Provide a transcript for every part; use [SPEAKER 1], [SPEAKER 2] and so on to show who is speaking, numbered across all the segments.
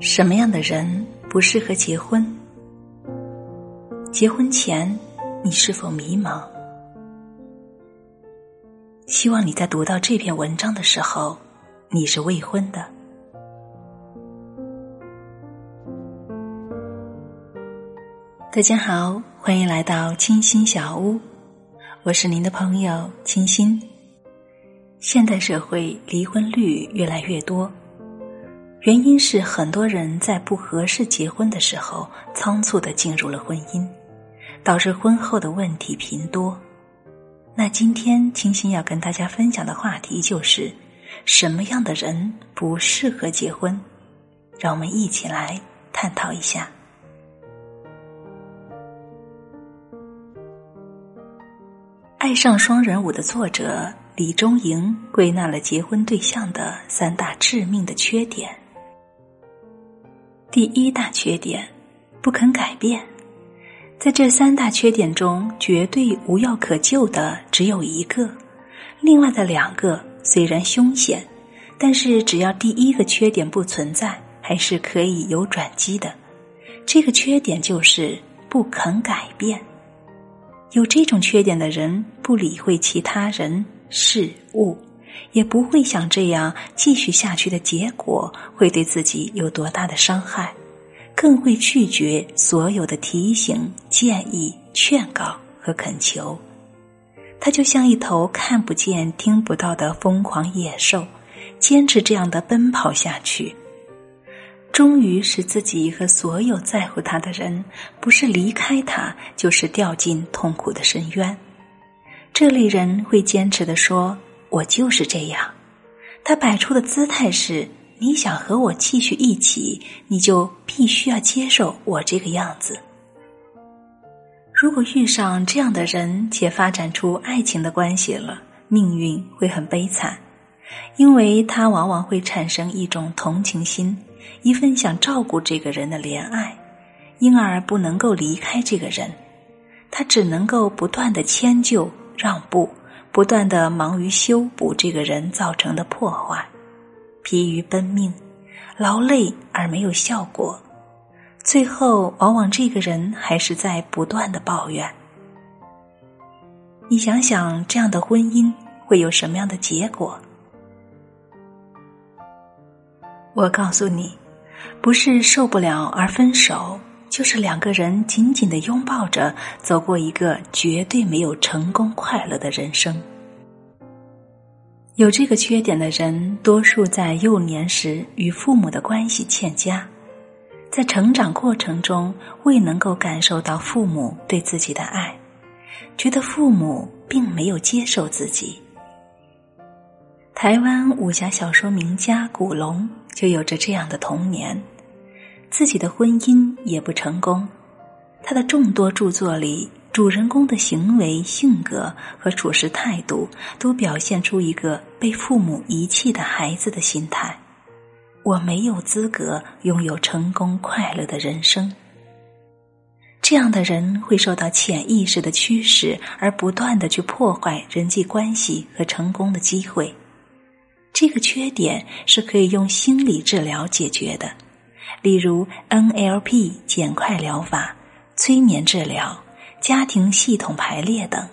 [SPEAKER 1] 什么样的人不适合结婚？结婚前你是否迷茫？希望你在读到这篇文章的时候，你是未婚的。大家好，欢迎来到清新小屋，我是您的朋友清新。现代社会离婚率越来越多。原因是很多人在不合适结婚的时候，仓促的进入了婚姻，导致婚后的问题频多。那今天清新要跟大家分享的话题就是：什么样的人不适合结婚？让我们一起来探讨一下。《爱上双人舞》的作者李中莹归纳了结婚对象的三大致命的缺点。第一大缺点，不肯改变。在这三大缺点中，绝对无药可救的只有一个，另外的两个虽然凶险，但是只要第一个缺点不存在，还是可以有转机的。这个缺点就是不肯改变。有这种缺点的人，不理会其他人事物。也不会想这样继续下去的结果会对自己有多大的伤害，更会拒绝所有的提醒、建议、劝告和恳求。他就像一头看不见、听不到的疯狂野兽，坚持这样的奔跑下去，终于使自己和所有在乎他的人，不是离开他，就是掉进痛苦的深渊。这类人会坚持的说。我就是这样，他摆出的姿态是：你想和我继续一起，你就必须要接受我这个样子。如果遇上这样的人且发展出爱情的关系了，命运会很悲惨，因为他往往会产生一种同情心，一份想照顾这个人的怜爱，因而不能够离开这个人，他只能够不断的迁就让步。不断的忙于修补这个人造成的破坏，疲于奔命，劳累而没有效果，最后往往这个人还是在不断的抱怨。你想想，这样的婚姻会有什么样的结果？我告诉你，不是受不了而分手，就是两个人紧紧的拥抱着，走过一个绝对没有成功快乐的人生。有这个缺点的人，多数在幼年时与父母的关系欠佳，在成长过程中未能够感受到父母对自己的爱，觉得父母并没有接受自己。台湾武侠小说名家古龙就有着这样的童年，自己的婚姻也不成功，他的众多著作里。主人公的行为、性格和处事态度，都表现出一个被父母遗弃的孩子的心态。我没有资格拥有成功快乐的人生。这样的人会受到潜意识的驱使，而不断的去破坏人际关系和成功的机会。这个缺点是可以用心理治疗解决的，例如 NLP 减快疗法、催眠治疗。家庭系统排列等，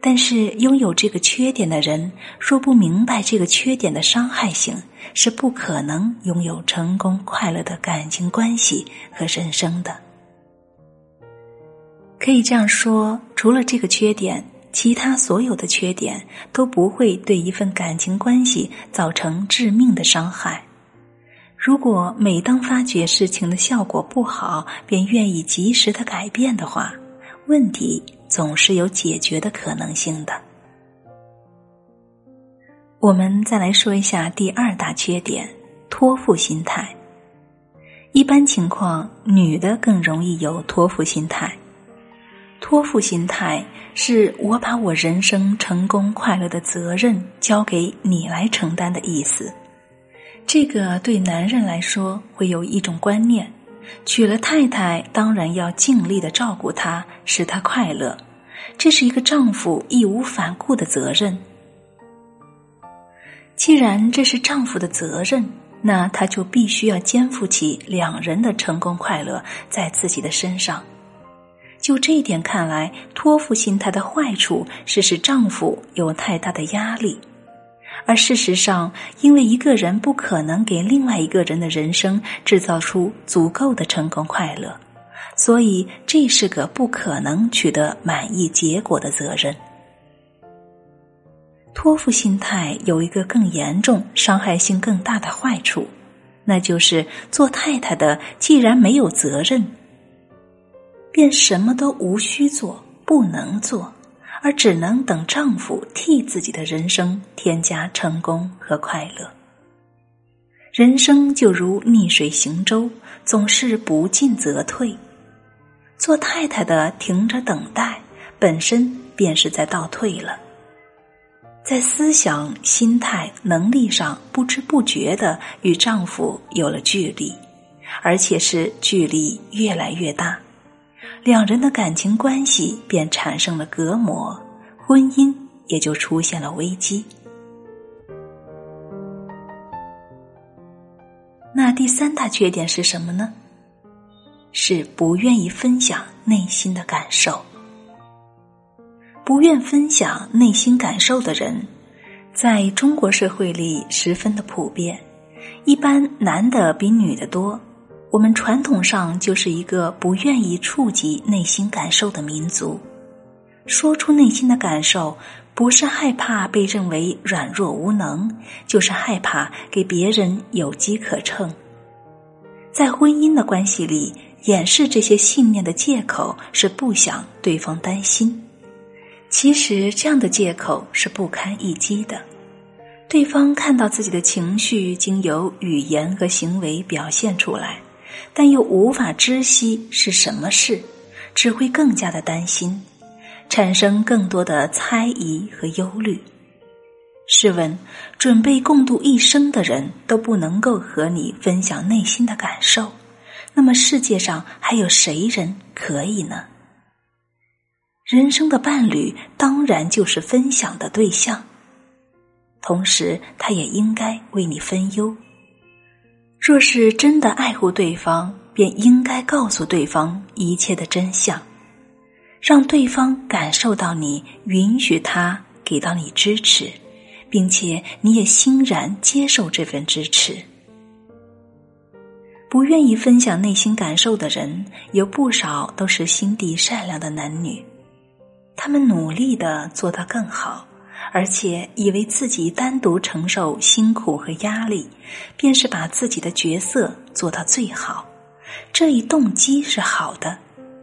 [SPEAKER 1] 但是拥有这个缺点的人，若不明白这个缺点的伤害性，是不可能拥有成功快乐的感情关系和人生的。可以这样说，除了这个缺点，其他所有的缺点都不会对一份感情关系造成致命的伤害。如果每当发觉事情的效果不好，便愿意及时的改变的话。问题总是有解决的可能性的。我们再来说一下第二大缺点：托付心态。一般情况，女的更容易有托付心态。托付心态是我把我人生成功快乐的责任交给你来承担的意思。这个对男人来说会有一种观念。娶了太太，当然要尽力的照顾她，使她快乐，这是一个丈夫义无反顾的责任。既然这是丈夫的责任，那他就必须要肩负起两人的成功快乐在自己的身上。就这一点看来，托付心态的坏处是使丈夫有太大的压力，而事实上，因为一个人不可能给另外一个人的人生制造出足够的成功快乐，所以这是个不可能取得满意结果的责任。托付心态有一个更严重、伤害性更大的坏处，那就是做太太的既然没有责任。便什么都无需做，不能做，而只能等丈夫替自己的人生添加成功和快乐。人生就如逆水行舟，总是不进则退。做太太的停着等待，本身便是在倒退了。在思想、心态、能力上，不知不觉的与丈夫有了距离，而且是距离越来越大。两人的感情关系便产生了隔膜，婚姻也就出现了危机。那第三大缺点是什么呢？是不愿意分享内心的感受。不愿分享内心感受的人，在中国社会里十分的普遍，一般男的比女的多。我们传统上就是一个不愿意触及内心感受的民族，说出内心的感受，不是害怕被认为软弱无能，就是害怕给别人有机可乘。在婚姻的关系里，掩饰这些信念的借口是不想对方担心。其实这样的借口是不堪一击的。对方看到自己的情绪经由语言和行为表现出来。但又无法知悉是什么事，只会更加的担心，产生更多的猜疑和忧虑。试问，准备共度一生的人都不能够和你分享内心的感受，那么世界上还有谁人可以呢？人生的伴侣当然就是分享的对象，同时他也应该为你分忧。若是真的爱护对方，便应该告诉对方一切的真相，让对方感受到你允许他给到你支持，并且你也欣然接受这份支持。不愿意分享内心感受的人，有不少都是心地善良的男女，他们努力的做到更好。而且以为自己单独承受辛苦和压力，便是把自己的角色做到最好。这一动机是好的，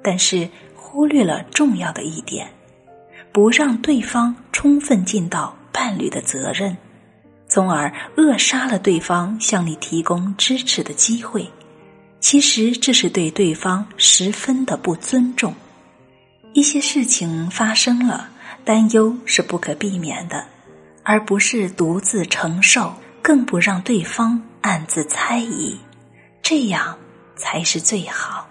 [SPEAKER 1] 但是忽略了重要的一点：不让对方充分尽到伴侣的责任，从而扼杀了对方向你提供支持的机会。其实这是对对方十分的不尊重。一些事情发生了。担忧是不可避免的，而不是独自承受，更不让对方暗自猜疑，这样才是最好。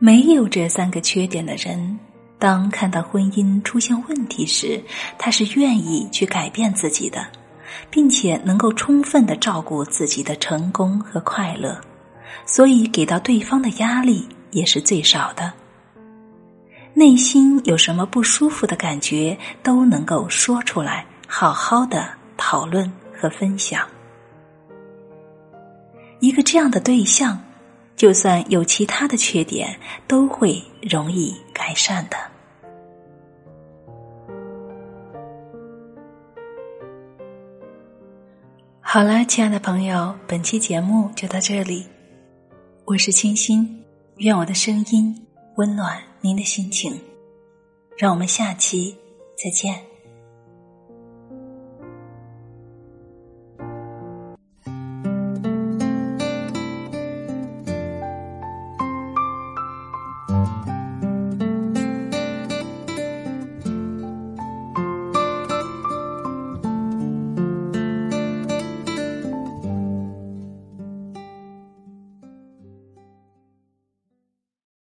[SPEAKER 1] 没有这三个缺点的人，当看到婚姻出现问题时，他是愿意去改变自己的，并且能够充分的照顾自己的成功和快乐，所以给到对方的压力也是最少的。内心有什么不舒服的感觉，都能够说出来，好好的讨论和分享。一个这样的对象，就算有其他的缺点，都会容易改善的。好了，亲爱的朋友，本期节目就到这里。我是清新，愿我的声音温暖。您的心情，让我们下期再见。